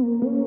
Mm-hmm.